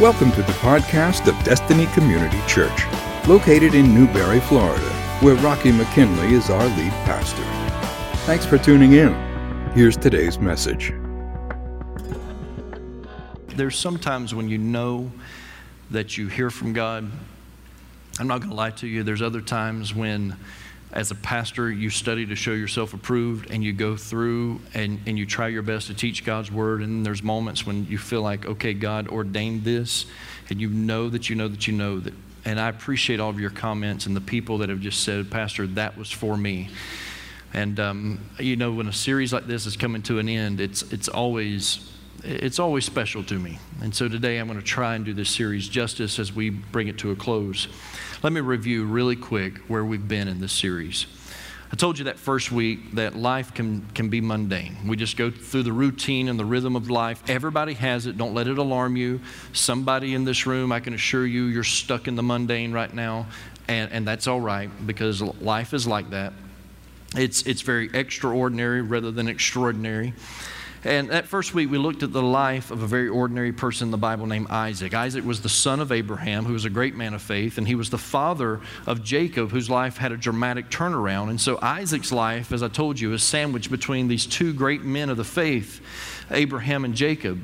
Welcome to the podcast of Destiny Community Church, located in Newberry, Florida, where Rocky McKinley is our lead pastor. Thanks for tuning in. Here's today's message. There's sometimes when you know that you hear from God. I'm not going to lie to you, there's other times when as a pastor, you study to show yourself approved and you go through and, and you try your best to teach God's word. And there's moments when you feel like, okay, God ordained this, and you know that you know that you know that. And I appreciate all of your comments and the people that have just said, Pastor, that was for me. And, um, you know, when a series like this is coming to an end, it's, it's always it's always special to me. And so today I'm going to try and do this series justice as we bring it to a close. Let me review really quick where we've been in this series. I told you that first week that life can, can be mundane. We just go through the routine and the rhythm of life. Everybody has it. Don't let it alarm you. Somebody in this room, I can assure you, you're stuck in the mundane right now. And, and that's all right because life is like that. It's, it's very extraordinary rather than extraordinary. And that first week, we looked at the life of a very ordinary person in the Bible named Isaac. Isaac was the son of Abraham, who was a great man of faith, and he was the father of Jacob, whose life had a dramatic turnaround. And so Isaac's life, as I told you, is sandwiched between these two great men of the faith, Abraham and Jacob.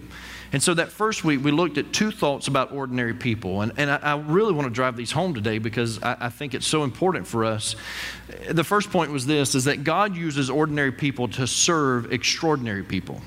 And so that first week, we looked at two thoughts about ordinary people. And, and I, I really want to drive these home today because I, I think it's so important for us. The first point was this is that God uses ordinary people to serve extraordinary people.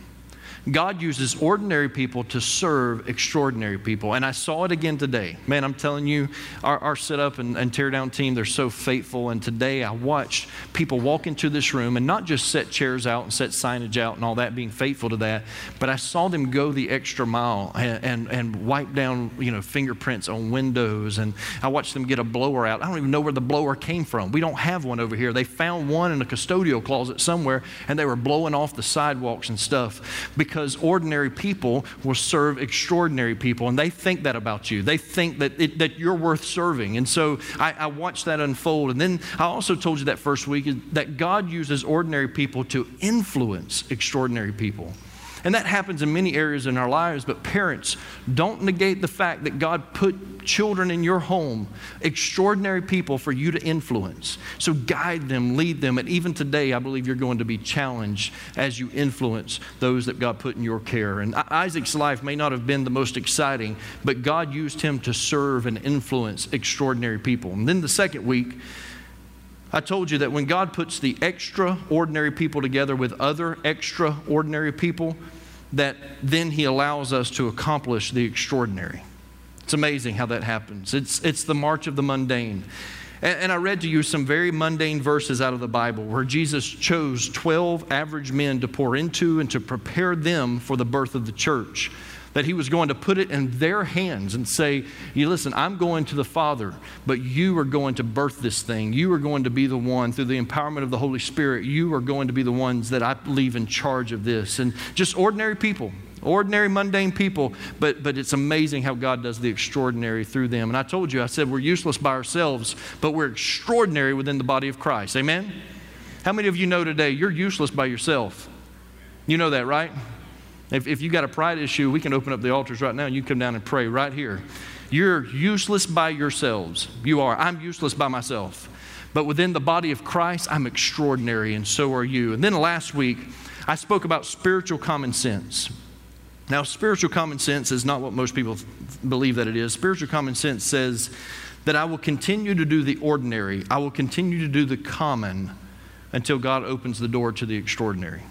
God uses ordinary people to serve extraordinary people. And I saw it again today. Man, I'm telling you, our, our sit up and, and tear down team, they're so faithful. And today I watched people walk into this room and not just set chairs out and set signage out and all that, being faithful to that, but I saw them go the extra mile and, and, and wipe down, you know, fingerprints on windows. And I watched them get a blower out. I don't even know where the blower came from. We don't have one over here. They found one in a custodial closet somewhere and they were blowing off the sidewalks and stuff because because ordinary people will serve extraordinary people. And they think that about you. They think that, it, that you're worth serving. And so I, I watched that unfold. And then I also told you that first week that God uses ordinary people to influence extraordinary people. And that happens in many areas in our lives, but parents, don't negate the fact that God put children in your home, extraordinary people for you to influence. So guide them, lead them, and even today, I believe you're going to be challenged as you influence those that God put in your care. And Isaac's life may not have been the most exciting, but God used him to serve and influence extraordinary people. And then the second week, I told you that when God puts the extraordinary people together with other extraordinary people, that then He allows us to accomplish the extraordinary. It's amazing how that happens. It's, it's the march of the mundane. And, and I read to you some very mundane verses out of the Bible where Jesus chose 12 average men to pour into and to prepare them for the birth of the church that he was going to put it in their hands and say, You listen, I'm going to the Father, but you are going to birth this thing. You are going to be the one, through the empowerment of the Holy Spirit, you are going to be the ones that I leave in charge of this. And just ordinary people, ordinary, mundane people, but, but it's amazing how God does the extraordinary through them. And I told you, I said we're useless by ourselves, but we're extraordinary within the body of Christ. Amen? How many of you know today you're useless by yourself? You know that, right? If, if you got a pride issue, we can open up the altars right now and you come down and pray right here. You're useless by yourselves. You are. I'm useless by myself. But within the body of Christ, I'm extraordinary, and so are you. And then last week, I spoke about spiritual common sense. Now, spiritual common sense is not what most people believe that it is. Spiritual common sense says that I will continue to do the ordinary, I will continue to do the common until God opens the door to the extraordinary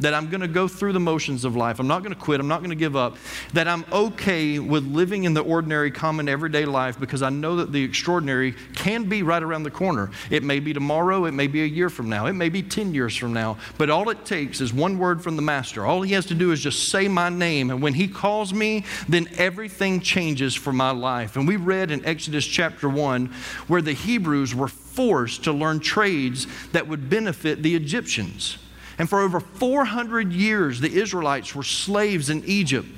that I'm going to go through the motions of life. I'm not going to quit. I'm not going to give up. That I'm okay with living in the ordinary, common, everyday life because I know that the extraordinary can be right around the corner. It may be tomorrow. It may be a year from now. It may be 10 years from now. But all it takes is one word from the Master. All he has to do is just say my name. And when he calls me, then everything changes for my life. And we read in Exodus chapter 1 where the Hebrews were forced to learn trades that would benefit the Egyptians. And for over 400 years, the Israelites were slaves in Egypt.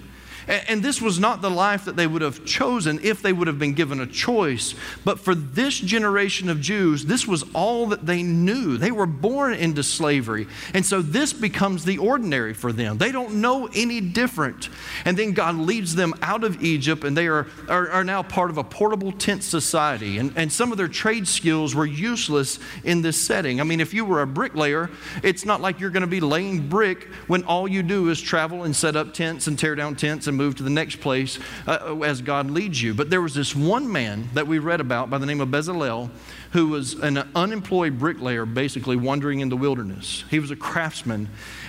And this was not the life that they would have chosen if they would have been given a choice. But for this generation of Jews, this was all that they knew. They were born into slavery. And so this becomes the ordinary for them. They don't know any different. And then God leads them out of Egypt, and they are, are, are now part of a portable tent society. And, and some of their trade skills were useless in this setting. I mean, if you were a bricklayer, it's not like you're going to be laying brick when all you do is travel and set up tents and tear down tents and move to the next place uh, as God leads you. But there was this one man that we read about by the name of Bezalel who was an unemployed bricklayer basically wandering in the wilderness. He was a craftsman.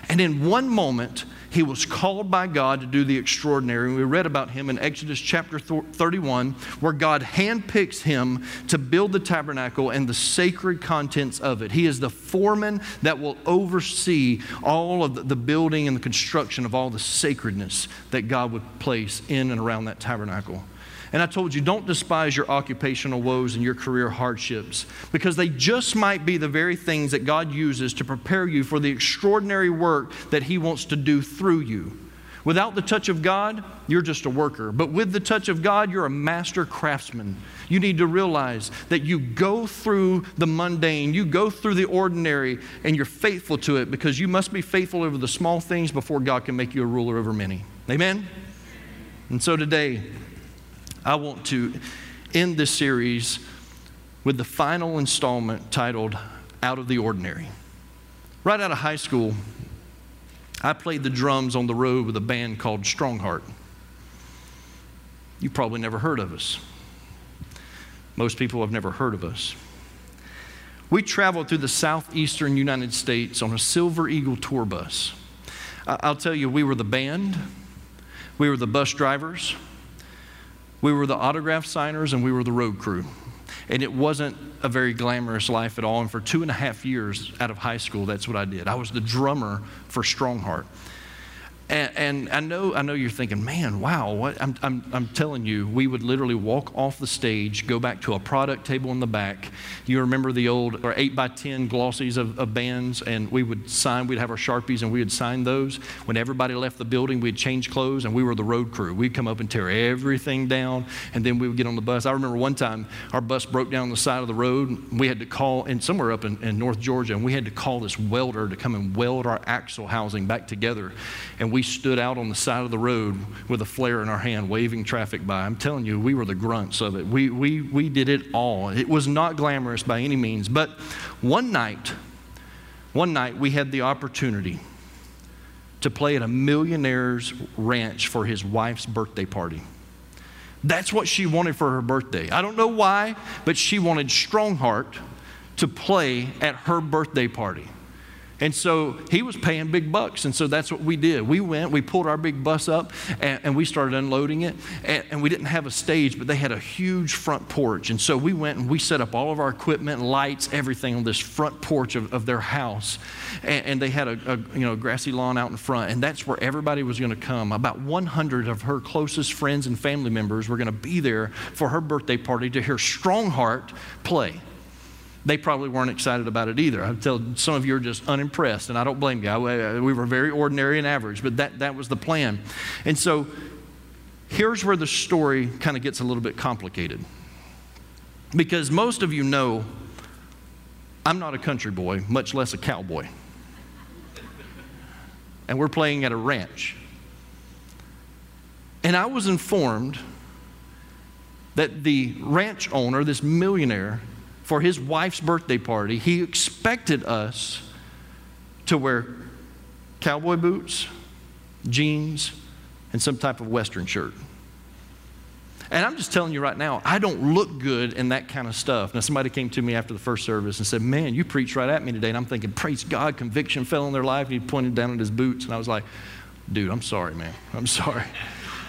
And in one moment, he was called by God to do the extraordinary. We read about him in Exodus chapter 31, where God handpicks him to build the tabernacle and the sacred contents of it. He is the foreman that will oversee all of the building and the construction of all the sacredness that God would place in and around that tabernacle. And I told you, don't despise your occupational woes and your career hardships because they just might be the very things that God uses to prepare you for the extraordinary work that He wants to do through you. Without the touch of God, you're just a worker. But with the touch of God, you're a master craftsman. You need to realize that you go through the mundane, you go through the ordinary, and you're faithful to it because you must be faithful over the small things before God can make you a ruler over many. Amen? And so today, I want to end this series with the final installment titled Out of the Ordinary. Right out of high school, I played the drums on the road with a band called Strongheart. You probably never heard of us. Most people have never heard of us. We traveled through the southeastern United States on a Silver Eagle tour bus. I'll tell you, we were the band, we were the bus drivers, we were the autograph signers and we were the road crew. And it wasn't a very glamorous life at all. And for two and a half years out of high school, that's what I did. I was the drummer for Strongheart. And, and, I know, I know you're thinking, man, wow, what? I'm, I'm, I'm telling you, we would literally walk off the stage, go back to a product table in the back. You remember the old or 8 by 10 glossies of, of bands, and we would sign, we'd have our Sharpies, and we would sign those. When everybody left the building, we'd change clothes, and we were the road crew. We'd come up and tear everything down, and then we would get on the bus. I remember one time our bus broke down the side of the road. We had to call, and somewhere up in, in North Georgia, and we had to call this welder to come and weld our axle housing back together. And we stood out on the side of the road with a flare in our hand, waving traffic by. I'm telling you, we were the grunts of it. We, we, we did it all. It was not glamorous by any means. But one night, one night, we had the opportunity to play at a millionaire's ranch for his wife's birthday party. That's what she wanted for her birthday. I don't know why, but she wanted Strongheart to play at her birthday party. And so he was paying big bucks. And so that's what we did. We went, we pulled our big bus up, and, and we started unloading it. And, and, we didn't have a stage, but they had a huge front porch. And so we went and we set up all of our equipment, lights, everything on this front porch of, of their house. And, and they had a, a, you know, grassy lawn out in front. And that's where everybody was going to come. About 100 of her closest friends and family members were going to be there for her birthday party to hear Strongheart play they probably weren't excited about it either. I tell some of you are just unimpressed, and I don't blame you. I, uh, we were very ordinary and average, but that, that was the plan. And so here's where the story kind of gets a little bit complicated. Because most of you know I'm not a country boy, much less a cowboy. And we're playing at a ranch. And I was informed that the ranch owner, this millionaire, for his wife's birthday party, he expected us to wear cowboy boots, jeans, and some type of Western shirt. And I'm just telling you right now, I don't look good in that kind of stuff. Now, somebody came to me after the first service and said, Man, you preached right at me today. And I'm thinking, Praise God, conviction fell in their life. And he pointed down at his boots. And I was like, Dude, I'm sorry, man. I'm sorry.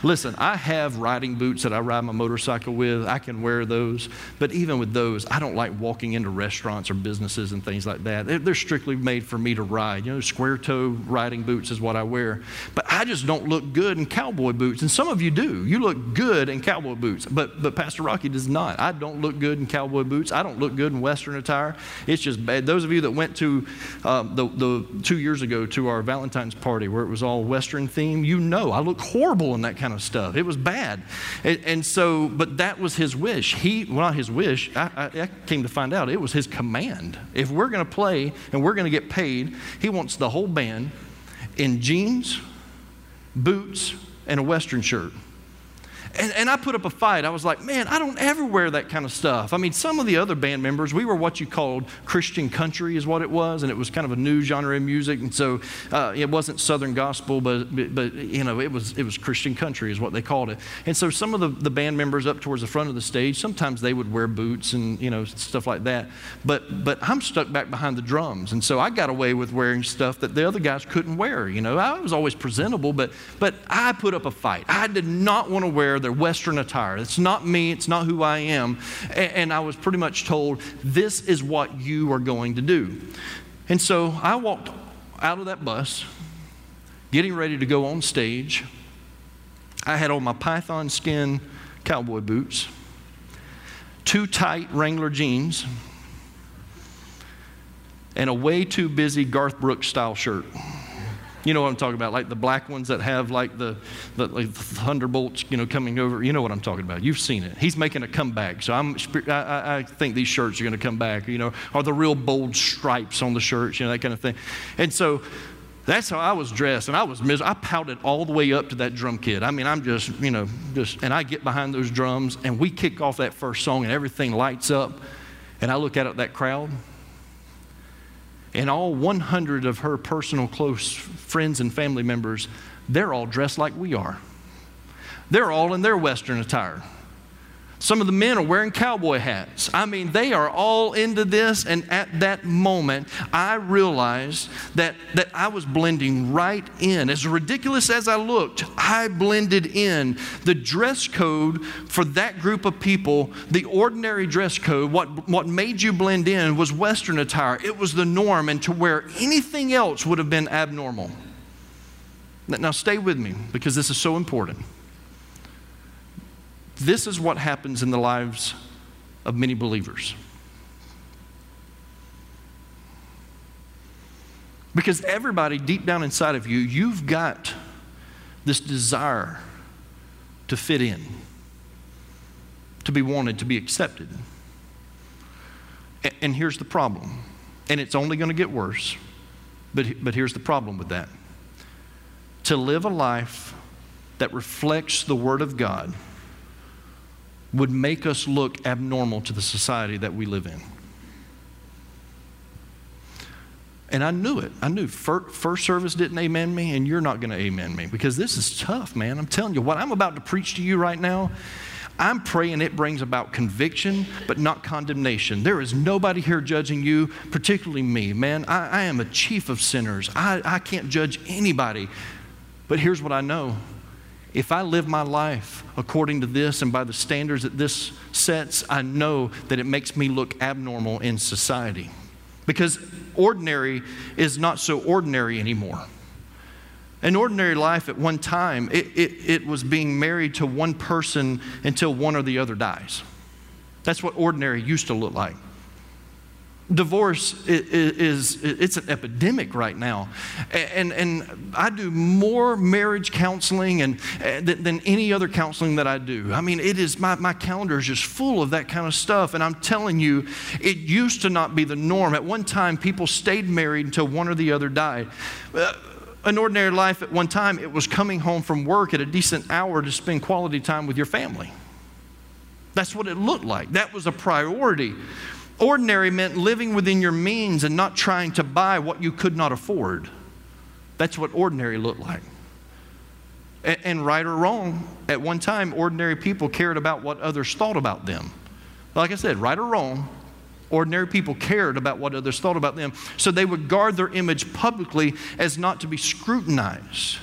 Listen, I have riding boots that I ride my motorcycle with. I can wear those. But even with those, I don't like walking into restaurants or businesses and things like that. They're, strictly made for me to ride. You know, square toe riding boots is what I wear. But I just don't look good in cowboy boots. And some of you do. You look good in cowboy boots. But, but Pastor Rocky does not. I don't look good in cowboy boots. I don't look good in Western attire. It's just bad. Those of you that went to um, the, the two years ago to our Valentine's party where it was all Western theme, you know I look horrible in that kind kind of stuff. It was bad. And, and so, but that was his wish. He, well, not his wish, I, I, I came to find out it was his command. If we're going to play and we're going to get paid, he wants the whole band in jeans, boots, and a Western shirt. And, and I put up a fight. I was like, man, I don't ever wear that kind of stuff. I mean, some of the other band members, we were what you called Christian country, is what it was, and it was kind of a new genre of music. And so uh, it wasn't Southern gospel, but, but, you know, it was, it was Christian country, is what they called it. And so some of the, the band members up towards the front of the stage, sometimes they would wear boots and, you know, stuff like that. But, but I'm stuck back behind the drums. And so I got away with wearing stuff that the other guys couldn't wear. You know, I was always presentable, but, but I put up a fight. I did not want to wear Western attire. It's not me, it's not who I am. And I was pretty much told, this is what you are going to do. And so I walked out of that bus, getting ready to go on stage. I had on my python skin cowboy boots, too tight Wrangler jeans, and a way too busy Garth Brooks style shirt. You know what I'm talking about, like the black ones that have like the, the, like the thunderbolts, you know, coming over. You know what I'm talking about. You've seen it. He's making a comeback, so I'm, I, I think these shirts are going to come back. You know, are the real bold stripes on the shirts, you know, that kind of thing. And so that's how I was dressed, and I was miserable. I pouted all the way up to that drum kit. I mean, I'm just, you know, just, and I get behind those drums, and we kick off that first song, and everything lights up, and I look out at that crowd, and all 100 of her personal close friends and family members, they're all dressed like we are. They're all in their Western attire. Some of the men are wearing cowboy hats. I mean, they are all into this. And at that moment, I realized that, that I was blending right in. As ridiculous as I looked, I blended in. The dress code for that group of people, the ordinary dress code, what, what made you blend in was Western attire. It was the norm, and to wear anything else would have been abnormal. Now, stay with me because this is so important. This is what happens in the lives of many believers. Because everybody deep down inside of you, you've got this desire to fit in, to be wanted, to be accepted. And here's the problem, and it's only going to get worse, but, but here's the problem with that. To live a life that reflects the Word of God would make us look abnormal to the society that we live in. And I knew it. I knew first service didn't amen me, and you're not going to amen me because this is tough, man. I'm telling you, what I'm about to preach to you right now, I'm praying it brings about conviction, but not condemnation. There is nobody here judging you, particularly me, man. I, I am a chief of sinners. I, I can't judge anybody. But here's what I know if I live my life according to this and by the standards that this sets, I know that it makes me look abnormal in society. Because ordinary is not so ordinary anymore. An ordinary life at one time, it, it, it, was being married to one person until one or the other dies. That's what ordinary used to look like divorce is, is, it's an epidemic right now. And, and i do more marriage counseling and, uh, than any other counseling that i do. I mean it is my, my calendar is just full of that kind of stuff and i'm telling you it used to not be the norm. At one time people stayed married until one or the other died. Uh, an ordinary life at one time it was coming home from work at a decent hour to spend quality time with your family. That's what it looked like. That was a priority Ordinary meant living within your means and not trying to buy what you could not afford. That's what ordinary looked like. And, and right or wrong, at one time, ordinary people cared about what others thought about them. Like I said, right or wrong, ordinary people cared about what others thought about them. So they would guard their image publicly as not to be scrutinized.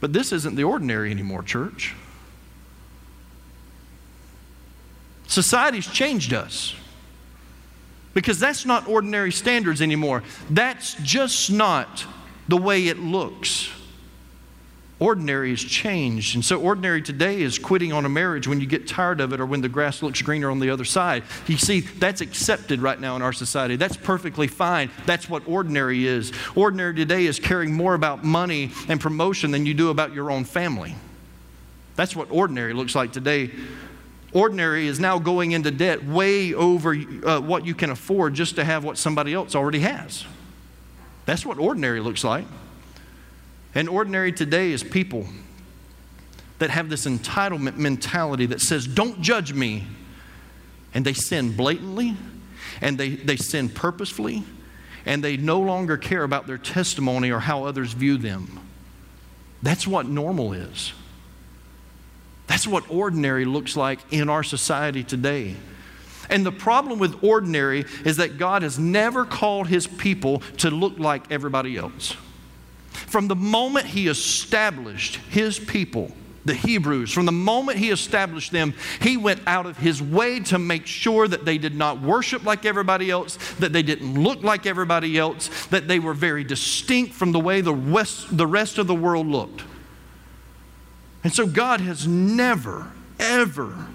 But this isn't the ordinary anymore, church. Society's changed us because that's not ordinary standards anymore. That's just not the way it looks. ordinary has changed. And so, ordinary today is quitting on a marriage when you get tired of it or when the grass looks greener on the other side. You see, that's accepted right now in our society. That's perfectly fine. That's what ordinary is. Ordinary today is caring more about money and promotion than you do about your own family. That's what ordinary looks like today. Ordinary is now going into debt way over uh, what you can afford just to have what somebody else already has. That's what ordinary looks like. And ordinary today is people that have this entitlement mentality that says, Don't judge me. And they sin blatantly, and they, they sin purposefully, and they no longer care about their testimony or how others view them. That's what normal is. That's what ordinary looks like in our society today. And the problem with ordinary is that God has never called his people to look like everybody else. From the moment he established his people, the Hebrews, from the moment he established them, he went out of his way to make sure that they did not worship like everybody else, that they didn't look like everybody else, that they were very distinct from the way the rest, the rest of the world looked. And so God has never, ever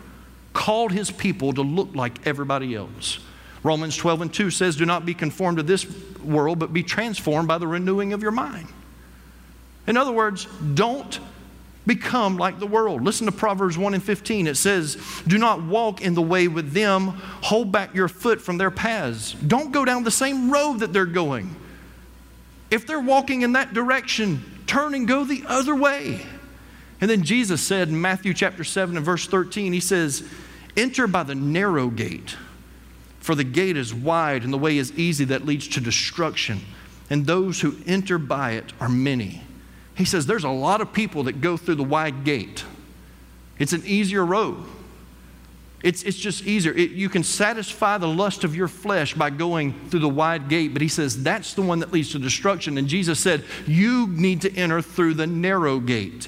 called his people to look like everybody else. Romans 12 and 2 says, Do not be conformed to this world, but be transformed by the renewing of your mind. In other words, don't become like the world. Listen to Proverbs 1 and 15. It says, Do not walk in the way with them, hold back your foot from their paths. Don't go down the same road that they're going. If they're walking in that direction, turn and go the other way. And then Jesus said in Matthew chapter 7 and verse 13, He says, Enter by the narrow gate, for the gate is wide and the way is easy that leads to destruction, and those who enter by it are many. He says there's a lot of people that go through the wide gate. It's an easier road. It's, it's just easier. It, you can satisfy the lust of your flesh by going through the wide gate, but he says that's the one that leads to destruction. And Jesus said, You need to enter through the narrow gate.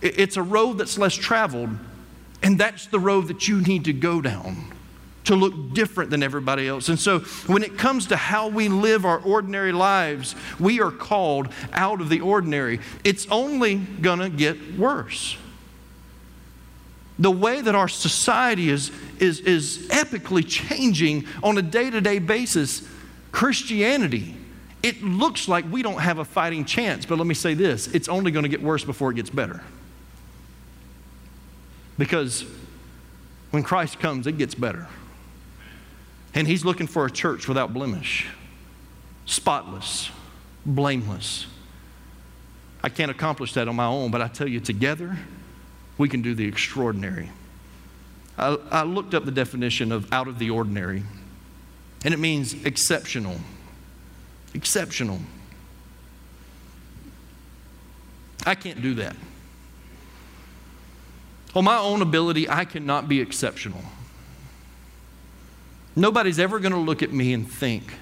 It, it's a road that's less traveled, and that's the road that you need to go down to look different than everybody else. And so, when it comes to how we live our ordinary lives, we are called out of the ordinary. It's only going to get worse. The way that our society is, is, is epically changing on a day to day basis, Christianity, it looks like we don't have a fighting chance. But let me say this it's only going to get worse before it gets better. Because when Christ comes, it gets better. And he's looking for a church without blemish, spotless, blameless. I can't accomplish that on my own, but I tell you, together, we can do the extraordinary. I, I looked up the definition of out of the ordinary, and it means exceptional. Exceptional. I can't do that. On my own ability, I cannot be exceptional. Nobody's ever going to look at me and think,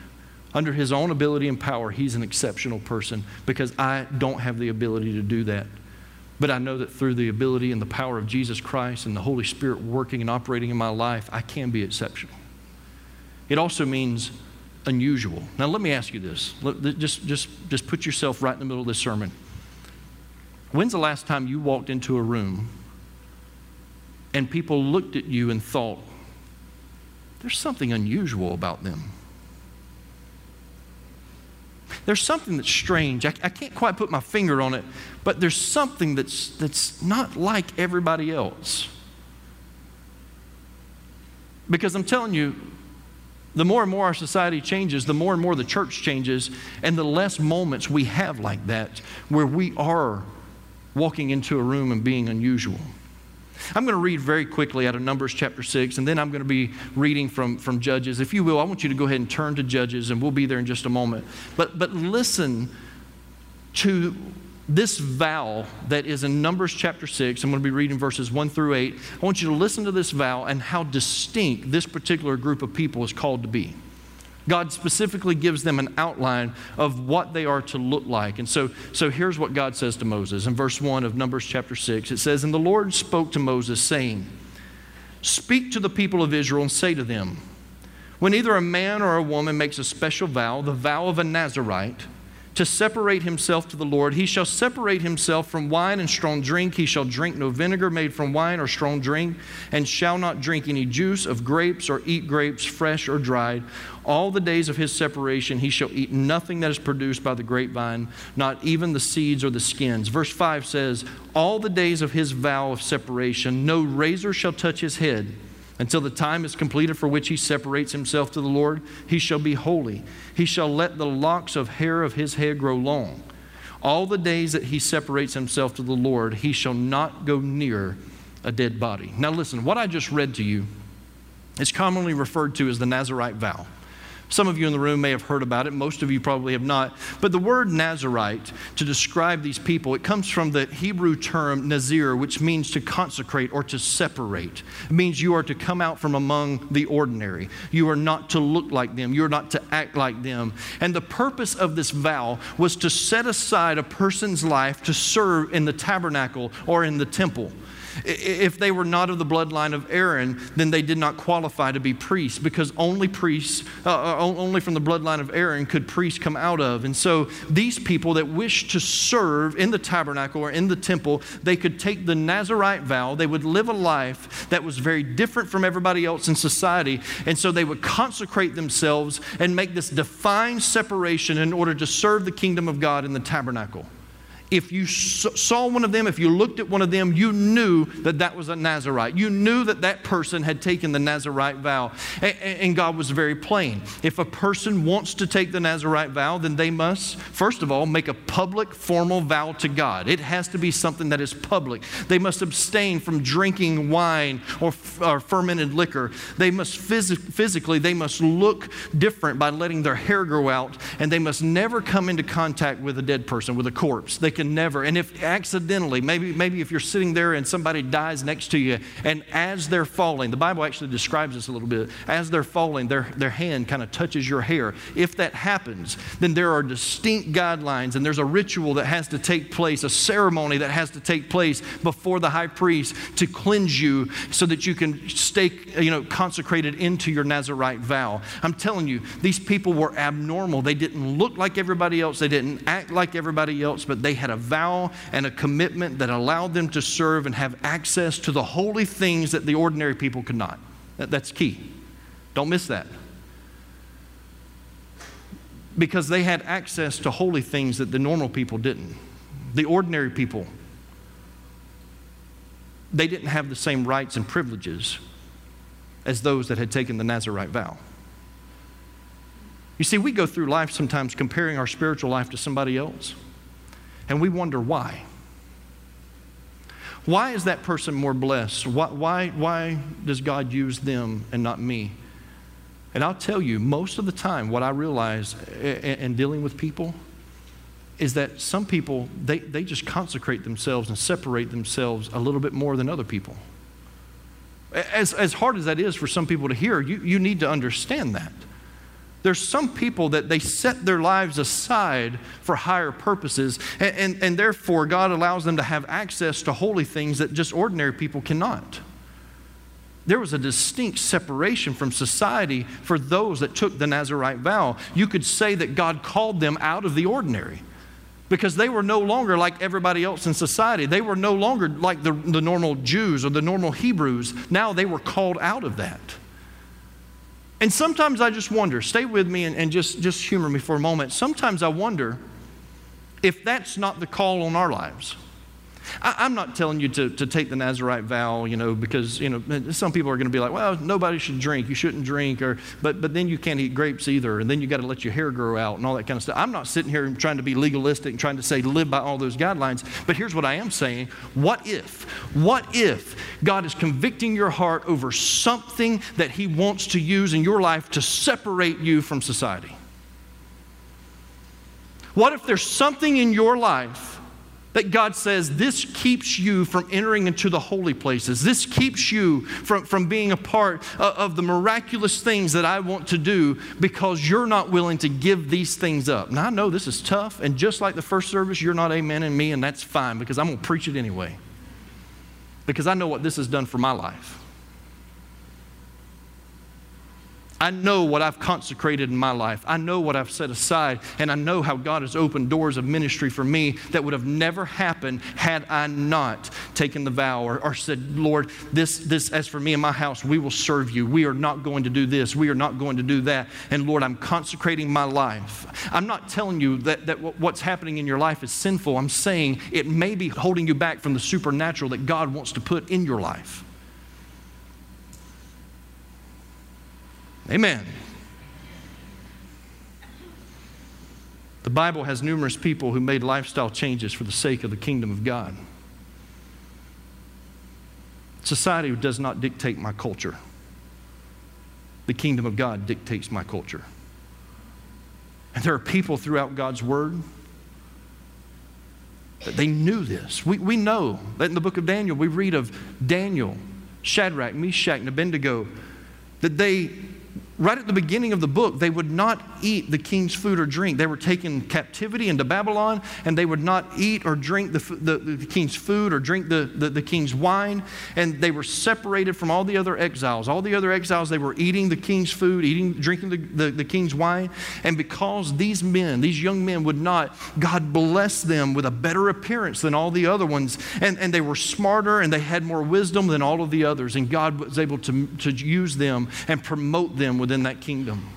under his own ability and power, he's an exceptional person because I don't have the ability to do that. But I know that through the ability and the power of Jesus Christ and the Holy Spirit working and operating in my life, I can be exceptional. It also means unusual. Now, let me ask you this. Just, just, just put yourself right in the middle of this sermon. When's the last time you walked into a room and people looked at you and thought, there's something unusual about them. There's something that's strange. I, I, can't quite put my finger on it, but there's something that's, that's not like everybody else. Because I'm telling you, the more and more our society changes, the more and more the church changes, and the less moments we have like that where we are walking into a room and being unusual. I'm going to read very quickly out of Numbers chapter 6, and then I'm going to be reading from, from Judges. If you will, I want you to go ahead and turn to Judges, and we'll be there in just a moment. But, but listen to this vow that is in Numbers chapter 6. I'm going to be reading verses 1 through 8. I want you to listen to this vow and how distinct this particular group of people is called to be. God specifically gives them an outline of what they are to look like. And so, so here's what God says to Moses in verse 1 of Numbers chapter 6. It says, And the Lord spoke to Moses, saying, Speak to the people of Israel and say to them, When either a man or a woman makes a special vow, the vow of a Nazarite, to separate himself to the Lord. He shall separate himself from wine and strong drink. He shall drink no vinegar made from wine or strong drink, and shall not drink any juice of grapes or eat grapes fresh or dried. All the days of his separation, he shall eat nothing that is produced by the grapevine, not even the seeds or the skins. Verse 5 says, All the days of his vow of separation, no razor shall touch his head until the time is completed for which he separates himself to the Lord, he shall be holy. He shall let the locks of hair of his head grow long. All the days that he separates himself to the Lord, he shall not go near a dead body. Now, listen, what I just read to you is commonly referred to as the Nazarite vow. Some of you in the room may have heard about it, most of you probably have not. But the word Nazarite to describe these people, it comes from the Hebrew term Nazir, which means to consecrate or to separate. It means you are to come out from among the ordinary. You are not to look like them, you're not to act like them. And the purpose of this vow was to set aside a person's life to serve in the tabernacle or in the temple. If they were not of the bloodline of Aaron, then they did not qualify to be priests because only priests, uh, uh only from the bloodline of Aaron could priests come out of. And so these people that wished to serve in the tabernacle or in the temple, they could take the Nazarite vow. They would live a life that was very different from everybody else in society. And so they would consecrate themselves and make this defined separation in order to serve the kingdom of God in the tabernacle if you saw one of them, if you looked at one of them, you knew that that was a Nazarite. You knew that that person had taken the Nazarite vow. And God was very plain. If a person wants to take the Nazarite vow, then they must, first of all, make a public, formal vow to God. It has to be something that is public. They must abstain from drinking wine or, or fermented liquor. They must phys- physically, they must look different by letting their hair grow out, and they must never come into contact with a dead person, with a corpse. They can never. And if accidentally, maybe, maybe if you're sitting there and somebody dies next to you, and as they're falling, the Bible actually describes this a little bit. As they're falling, their, their hand kind of touches your hair. If that happens, then there are distinct guidelines, and there's a ritual that has to take place, a ceremony that has to take place before the high priest to cleanse you so that you can stay, you know, consecrated into your Nazarite vow. I'm telling you, these people were abnormal. They didn't look like everybody else, they didn't act like everybody else, but they had had a vow and a commitment that allowed them to serve and have access to the holy things that the ordinary people could not. That's key. Don't miss that. Because they had access to holy things that the normal people didn't. The ordinary people, they didn't have the same rights and privileges as those that had taken the Nazarite vow. You see, we go through life sometimes comparing our spiritual life to somebody else. And we wonder why. Why is that person more blessed? Why, why, why does God use them and not me? And I'll tell you, most of the time, what I realize in dealing with people is that some people, they, they just consecrate themselves and separate themselves a little bit more than other people. As, as hard as that is for some people to hear, you, you need to understand that. There's some people that they set their lives aside for higher purposes, and, and, and therefore God allows them to have access to holy things that just ordinary people cannot there was a distinct separation from society for those that took the Nazarite vow. You could say that God called them out of the ordinary because they were no longer like everybody else in society. They were no longer like the, the normal Jews or the normal Hebrews. Now they were called out of that. And sometimes I just wonder, stay with me and, and just, just humor me for a moment. Sometimes I wonder if that's not the call on our lives. I, am not telling you to, to take the Nazarite vow, you know, because, you know, some people are going to be like, well, nobody should drink. You shouldn't drink. Or, but, but then you can't eat grapes either. And then you got to let your hair grow out and all that kind of stuff. I'm not sitting here trying to be legalistic and trying to say live by all those guidelines. But here's what I am saying. What if, what if God is convicting your heart over something that He wants to use in your life to separate you from society? What if there's something in your life that God says this keeps you from entering into the holy places. This keeps you from, from being a part of, of the miraculous things that I want to do because you're not willing to give these things up. Now, I know this is tough, and just like the first service, you're not amen in me, and that's fine because I'm going to preach it anyway. Because I know what this has done for my life. I know what I've consecrated in my life. I know what I've set aside, and I know how God has opened doors of ministry for me that would have never happened had I not taken the vow or, or, said, Lord, this, this, as for me and my house, we will serve you. We are not going to do this. We are not going to do that. And Lord, I'm consecrating my life. I'm not telling you that, that what's happening in your life is sinful. I'm saying it may be holding you back from the supernatural that God wants to put in your life. Amen. The Bible has numerous people who made lifestyle changes for the sake of the kingdom of God. Society does not dictate my culture. The kingdom of God dictates my culture. And there are people throughout God's word that they knew this. We, we know that in the book of Daniel, we read of Daniel, Shadrach, Meshach, and Abednego, that they right at the beginning of the book, they would not eat the king's food or drink. They were taken captivity into Babylon, and they would not eat or drink the, the, the king's food or drink the, the, the, king's wine. And they were separated from all the other exiles. All the other exiles, they were eating the king's food, eating, drinking the, the, the king's wine. And because these men, these young men, would not, God blessed them with a better appearance than all the other ones. And, and they were smarter and they had more wisdom than all of the others. And God was able to, to use them and promote them within that kingdom.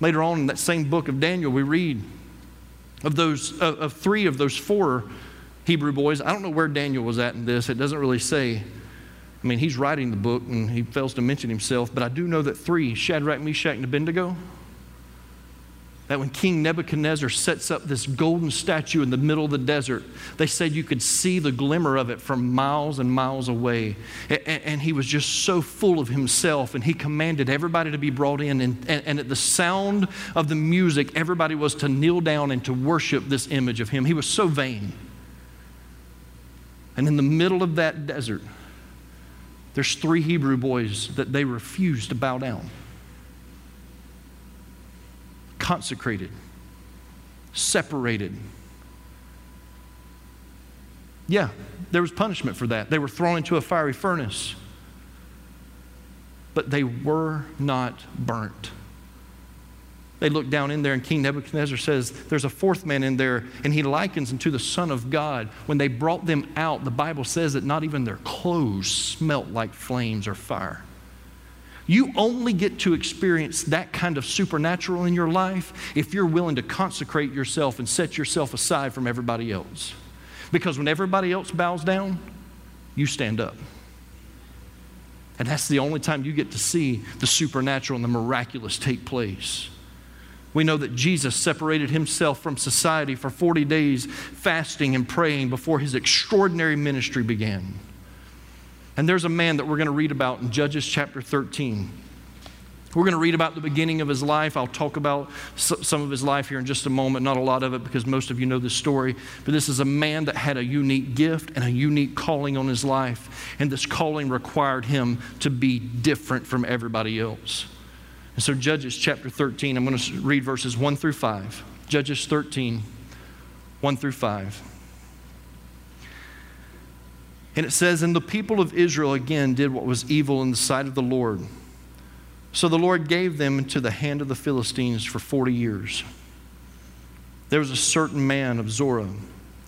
Later on in that same book of Daniel, we read of those of, of three of those four Hebrew boys. I don't know where Daniel was at in this. It doesn't really say. I mean, he's writing the book and he fails to mention himself, but I do know that three, Shadrach, Meshach, and Abednego, that when King Nebuchadnezzar sets up this golden statue in the middle of the desert, they said you could see the glimmer of it from miles and miles away. And, he was just so full of himself, and he commanded everybody to be brought in. And, at the sound of the music, everybody was to kneel down and to worship this image of him. He was so vain. And in the middle of that desert, there's three Hebrew boys that they refused to bow down consecrated, separated. Yeah, there was punishment for that. They were thrown into a fiery furnace, but they were not burnt. They look down in there, and King Nebuchadnezzar says, There's a fourth man in there, and he likens him to the Son of God. When they brought them out, the Bible says that not even their clothes smelt like flames or fire. You only get to experience that kind of supernatural in your life if you're willing to consecrate yourself and set yourself aside from everybody else. Because when everybody else bows down, you stand up. And that's the only time you get to see the supernatural and the miraculous take place. We know that Jesus separated himself from society for 40 days, fasting and praying before his extraordinary ministry began. And there's a man that we're going to read about in Judges chapter 13. We're going to read about the beginning of his life. I'll talk about some of his life here in just a moment, not a lot of it because most of you know this story. But this is a man that had a unique gift and a unique calling on his life. And this calling required him to be different from everybody else. And so, Judges chapter 13, I'm going to read verses 1 through 5. Judges 13, 1 through 5. And it says, And the people of Israel again did what was evil in the sight of the Lord. So the Lord gave them into the hand of the Philistines for 40 years. There was a certain man of Zorah,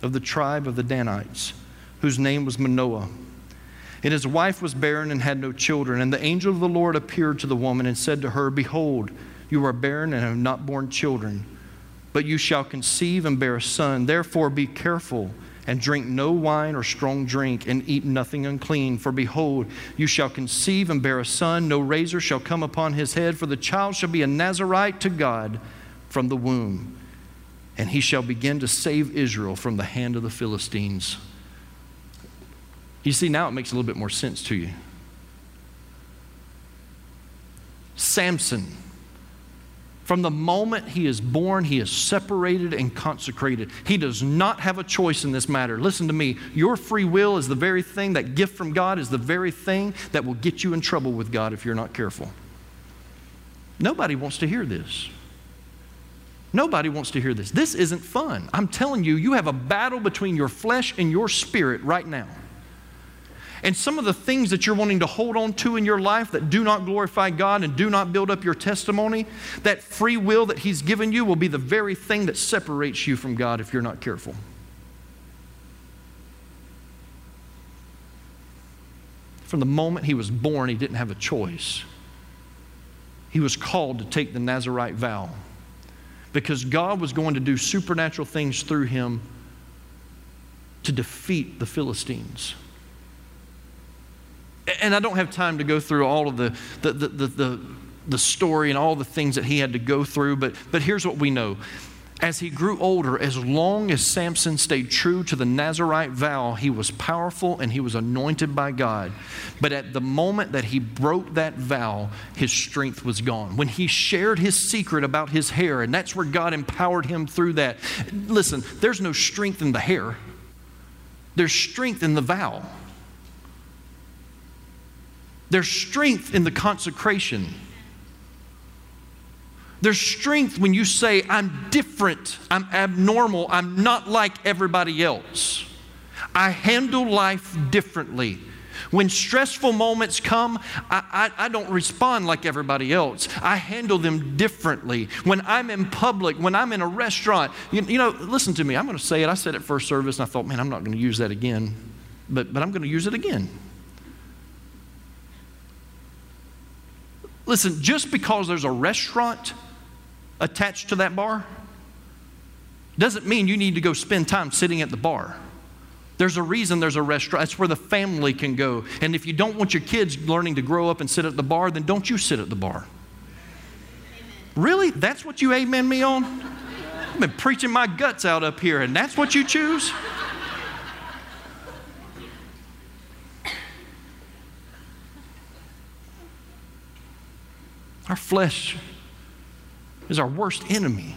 of the tribe of the Danites, whose name was Manoah. And his wife was barren and had no children. And the angel of the Lord appeared to the woman and said to her, Behold, you are barren and have not borne children, but you shall conceive and bear a son. Therefore, be careful and drink no wine or strong drink, and eat nothing unclean. For behold, you shall conceive and bear a son. No razor shall come upon his head, for the child shall be a Nazarite to God from the womb. And he shall begin to save Israel from the hand of the Philistines. You see, now it makes a little bit more sense to you. Samson from the moment he is born, he is separated and consecrated. He does not have a choice in this matter. Listen to me. Your free will is the very thing, that gift from God is the very thing that will get you in trouble with God if you're not careful. Nobody wants to hear this. Nobody wants to hear this. This isn't fun. I'm telling you, you have a battle between your flesh and your spirit right now. And some of the things that you're wanting to hold on to in your life that do not glorify God and do not build up your testimony, that free will that He's given you will be the very thing that separates you from God if you're not careful. From the moment he was born, he didn't have a choice. He was called to take the Nazarite vow because God was going to do supernatural things through him to defeat the Philistines. And I don't have time to go through all of the, the, the, the, the, the story and all the things that he had to go through, but, but here's what we know. As he grew older, as long as Samson stayed true to the Nazarite vow, he was powerful and he was anointed by God. But at the moment that he broke that vow, his strength was gone. When he shared his secret about his hair, and that's where God empowered him through that. Listen, there's no strength in the hair, there's strength in the vow. There's strength in the consecration. There's strength when you say, I'm different, I'm abnormal, I'm not like everybody else. I handle life differently. When stressful moments come, I, I, I, don't respond like everybody else. I handle them differently. When I'm in public, when I'm in a restaurant, you, you know, listen to me, I'm going to say it. I said it first service, and I thought, man, I'm not going to use that again, but, but I'm going to use it again. Listen, just because there's a restaurant attached to that bar doesn't mean you need to go spend time sitting at the bar. There's a reason there's a restaurant. That's where the family can go. And if you don't want your kids learning to grow up and sit at the bar, then don't you sit at the bar. Really? That's what you amen me on? I've been preaching my guts out up here, and that's what you choose? Our flesh is our worst enemy.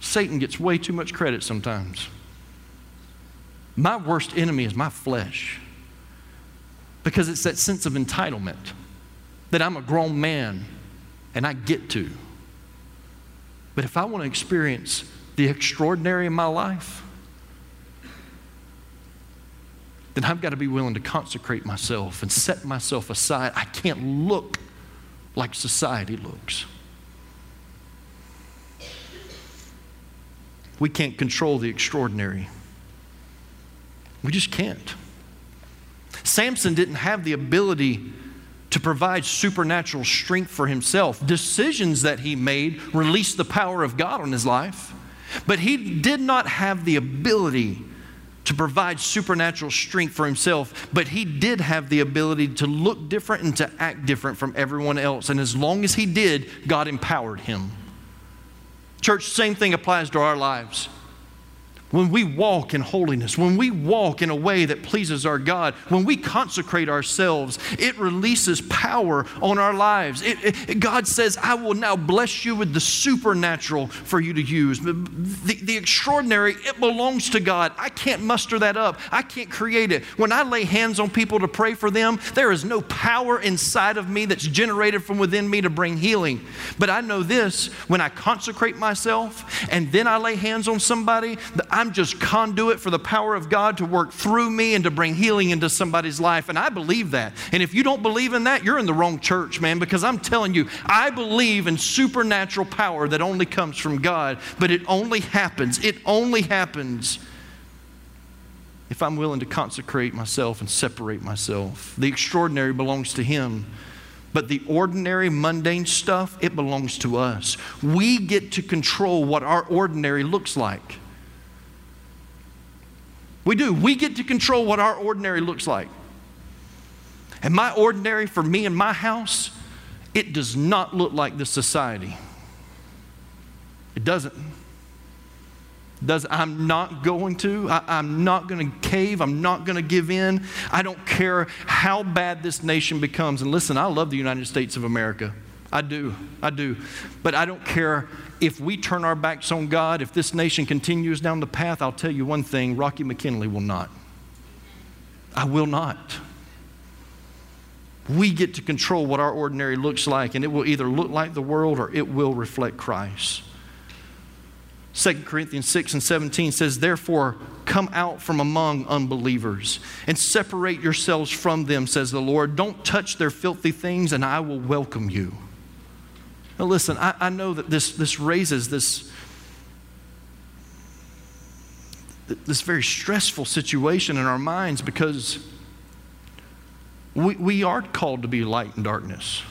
Satan gets way too much credit sometimes. My worst enemy is my flesh because it's that sense of entitlement that I'm a grown man and I get to. But if I want to experience the extraordinary in my life, then I've got to be willing to consecrate myself and set myself aside. I can't look like society looks. We can't control the extraordinary. We just can't. Samson didn't have the ability to provide supernatural strength for himself. Decisions that he made released the power of God on his life, but he did not have the ability to provide supernatural strength for himself, but he did have the ability to look different and to act different from everyone else. And as long as he did, God empowered him. Church, same thing applies to our lives. When we walk in holiness, when we walk in a way that pleases our God, when we consecrate ourselves, it releases power on our lives. It, it, God says, I will now bless you with the supernatural for you to use. The, the extraordinary, it belongs to God. I can't muster that up, I can't create it. When I lay hands on people to pray for them, there is no power inside of me that's generated from within me to bring healing. But I know this when I consecrate myself and then I lay hands on somebody, I'm just conduit for the power of God to work through me and to bring healing into somebody's life. And I believe that. And if you don't believe in that, you're in the wrong church, man, because I'm telling you, I believe in supernatural power that only comes from God, but it only happens. It only happens if I'm willing to consecrate myself and separate myself. The extraordinary belongs to Him. But the ordinary, mundane stuff, it belongs to us. We get to control what our ordinary looks like. We do. We get to control what our ordinary looks like. And my ordinary for me and my house, it does not look like this society. It doesn't. Does I'm not going to. I, am not going to cave. I'm not going to give in. I don't care how bad this nation becomes. And listen, I love the United States of America. I do. I do. But I don't care if we turn our backs on God, if this nation continues down the path, I'll tell you one thing Rocky McKinley will not. I will not. We get to control what our ordinary looks like, and it will either look like the world or it will reflect Christ. 2 Corinthians 6 and 17 says, Therefore, come out from among unbelievers and separate yourselves from them, says the Lord. Don't touch their filthy things, and I will welcome you. Now, listen, I, I know that this, this raises this, this very stressful situation in our minds because we, we are called to be light and darkness.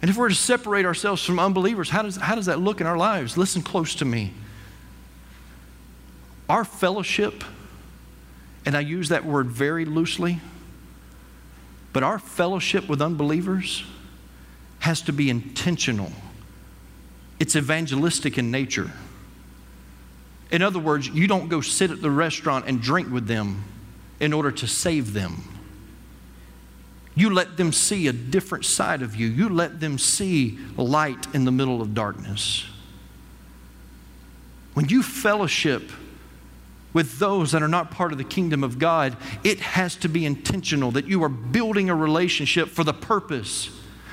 And if we're to separate ourselves from unbelievers, how does, how does that look in our lives? Listen close to me. Our fellowship, and I use that word very loosely, but our fellowship with unbelievers has to be intentional. It's evangelistic in nature. In other words, you don't go sit at the restaurant and drink with them in order to save them. You let them see a different side of you. You let them see light in the middle of darkness. When you fellowship with those that are not part of the kingdom of God, it has to be intentional that you are building a relationship for the purpose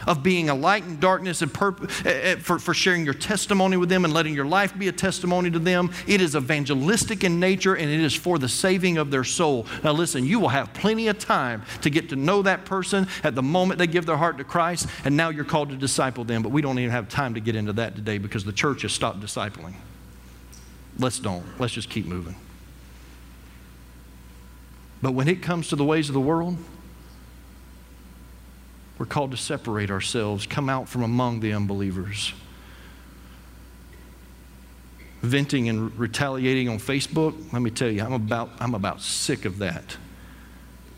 of being a light in darkness and eh, eh, for, for sharing your testimony with them and letting your life be a testimony to them. It is evangelistic in nature and it is for the saving of their soul. Now, listen, you will have plenty of time to get to know that person at the moment they give their heart to Christ, and now you're called to disciple them. But we don't even have time to get into that today because the church has stopped discipling. Let's don't. Let's just keep moving. But when it comes to the ways of the world, we're called to separate ourselves, come out from among the unbelievers. Venting and retaliating on Facebook, let me tell you, I'm about, I'm about sick of that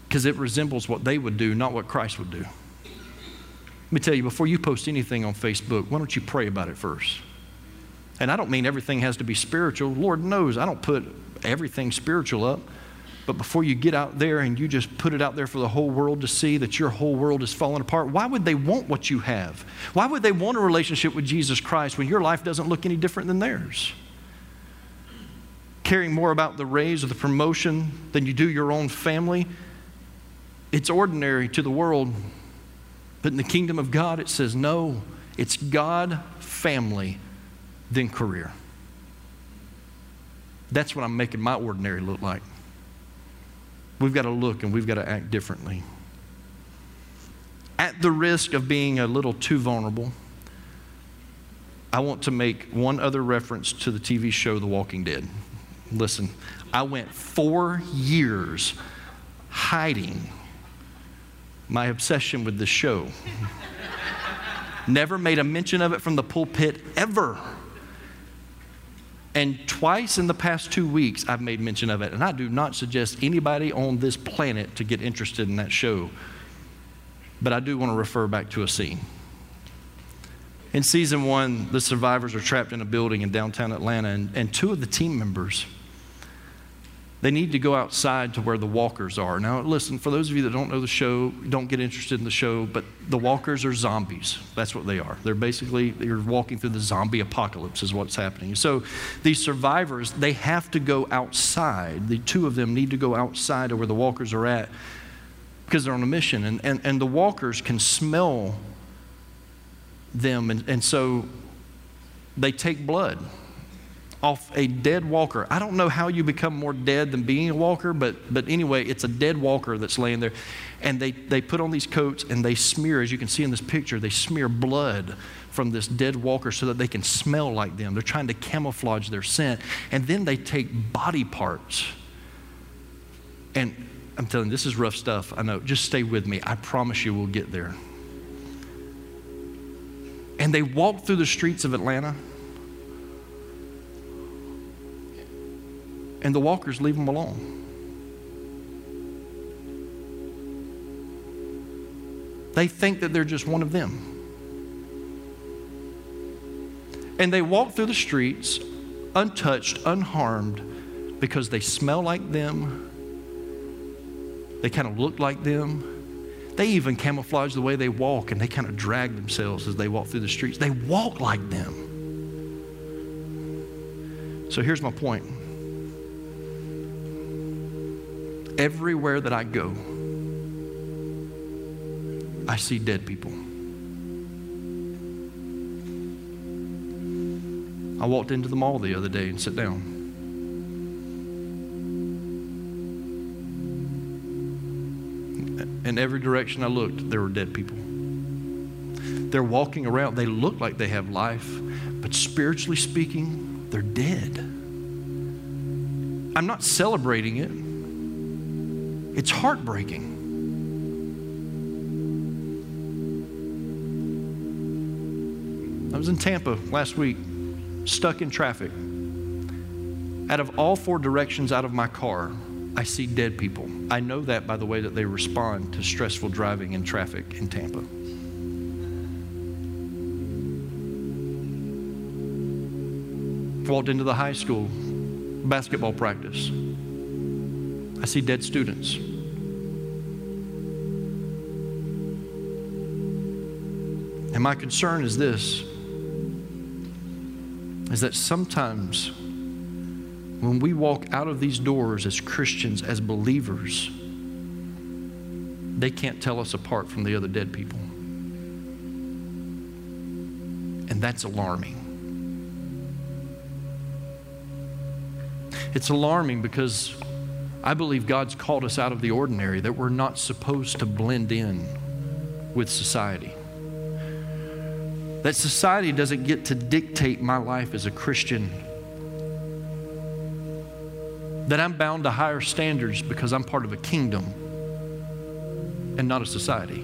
because it resembles what they would do, not what Christ would do. Let me tell you, before you post anything on Facebook, why don't you pray about it first? And I don't mean everything has to be spiritual. Lord knows I don't put everything spiritual up. But before you get out there and you just put it out there for the whole world to see that your whole world is falling apart, why would they want what you have? Why would they want a relationship with Jesus Christ when your life doesn't look any different than theirs? Caring more about the raise or the promotion than you do your own family, it's ordinary to the world. But in the kingdom of God, it says, no, it's God, family, then career. That's what I'm making my ordinary look like. We've got to look and we've got to act differently. At the risk of being a little too vulnerable, I want to make one other reference to the TV show The Walking Dead. Listen, I went four years hiding my obsession with the show. Never made a mention of it from the pulpit ever. And twice in the past two weeks, I've made mention of it. And I do not suggest anybody on this planet to get interested in that show. But I do want to refer back to a scene. In season one, the survivors are trapped in a building in downtown Atlanta, and, and two of the team members they need to go outside to where the walkers are. Now, listen, for those of you that don't know the show, don't get interested in the show, but the walkers are zombies. That's what they are. They're basically, you're walking through the zombie apocalypse, is what's happening. So these survivors, they have to go outside. The two of them need to go outside to where the walkers are at because they're on a mission. And, and, and the walkers can smell them. And, and so they take blood off a dead walker. I don't know how you become more dead than being a walker, but, but anyway, it's a dead walker that's laying there. And they, they put on these coats and they smear, as you can see in this picture, they smear blood from this dead walker so that they can smell like them. They're trying to camouflage their scent. And then they take body parts. And I'm telling you, this is rough stuff. I know. Just stay with me. I promise you we'll get there. And they walk through the streets of Atlanta and the walkers leave them alone. They think that they're just one of them. And they walk through the streets untouched, unharmed, because they smell like them. They kind of look like them. They even camouflage the way they walk and they kind of drag themselves as they walk through the streets. They walk like them. So here's my point Everywhere that I go, I see dead people. I walked into the mall the other day and sat down. In every direction I looked, there were dead people. They're walking around. They look like they have life, but spiritually speaking, they're dead. I'm not celebrating it, it's heartbreaking. I was in Tampa last week, stuck in traffic. Out of all four directions out of my car, I see dead people. I know that by the way that they respond to stressful driving and traffic in Tampa. Walked into the high school basketball practice. I see dead students. And my concern is this is that sometimes when we walk out of these doors as Christians, as believers, they can't tell us apart from the other dead people. And that's alarming. It's alarming because I believe God's called us out of the ordinary, that we're not supposed to blend in with society. That society doesn't get to dictate my life as a Christian that I'm bound to higher standards because I'm part of a kingdom and not a society.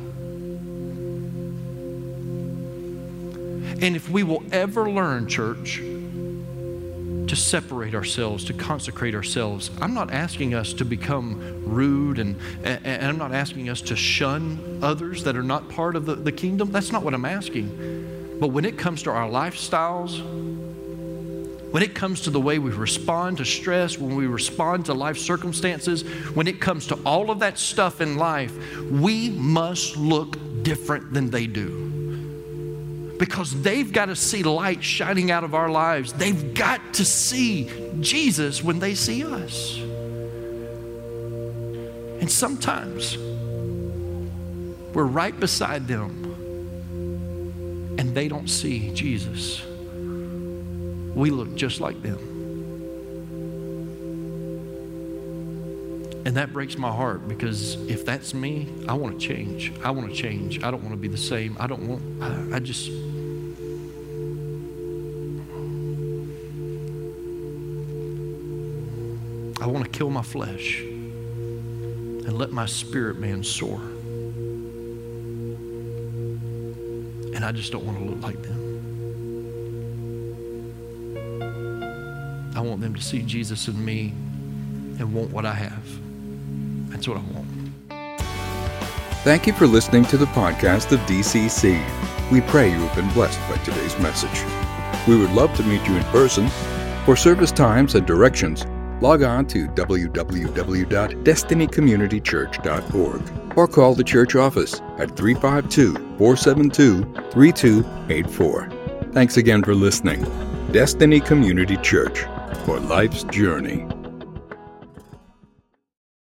And if we will ever learn, church, separate ourselves, to consecrate ourselves, I'm not asking us to become rude and, and I'm not asking us to shun others that are not part of the, the kingdom. That's not what I'm asking. But when it comes to our lifestyles, when it comes to the way we respond to stress, when we respond to life circumstances, when it comes to all of that stuff in life, we must look different than they do. Because they've got to see light shining out of our lives. They've got to see Jesus when they see us. And sometimes we're right beside them and they don't see Jesus we look just like them. And that breaks my heart because if that's me, I want to change. I want to change. I don't want to be the same. I don't want, I, I just. I want to kill my flesh and let my spirit man soar. And I just don't want to look like them. I want them to see Jesus in me and want what I have. Thank you for listening to the podcast of DCC. We pray you have been blessed by today's message. We would love to meet you in person. For service times and directions, log on to www.destinycommunitychurch.org or call the church office at 352 472 3284. Thanks again for listening. Destiny Community Church for life's journey.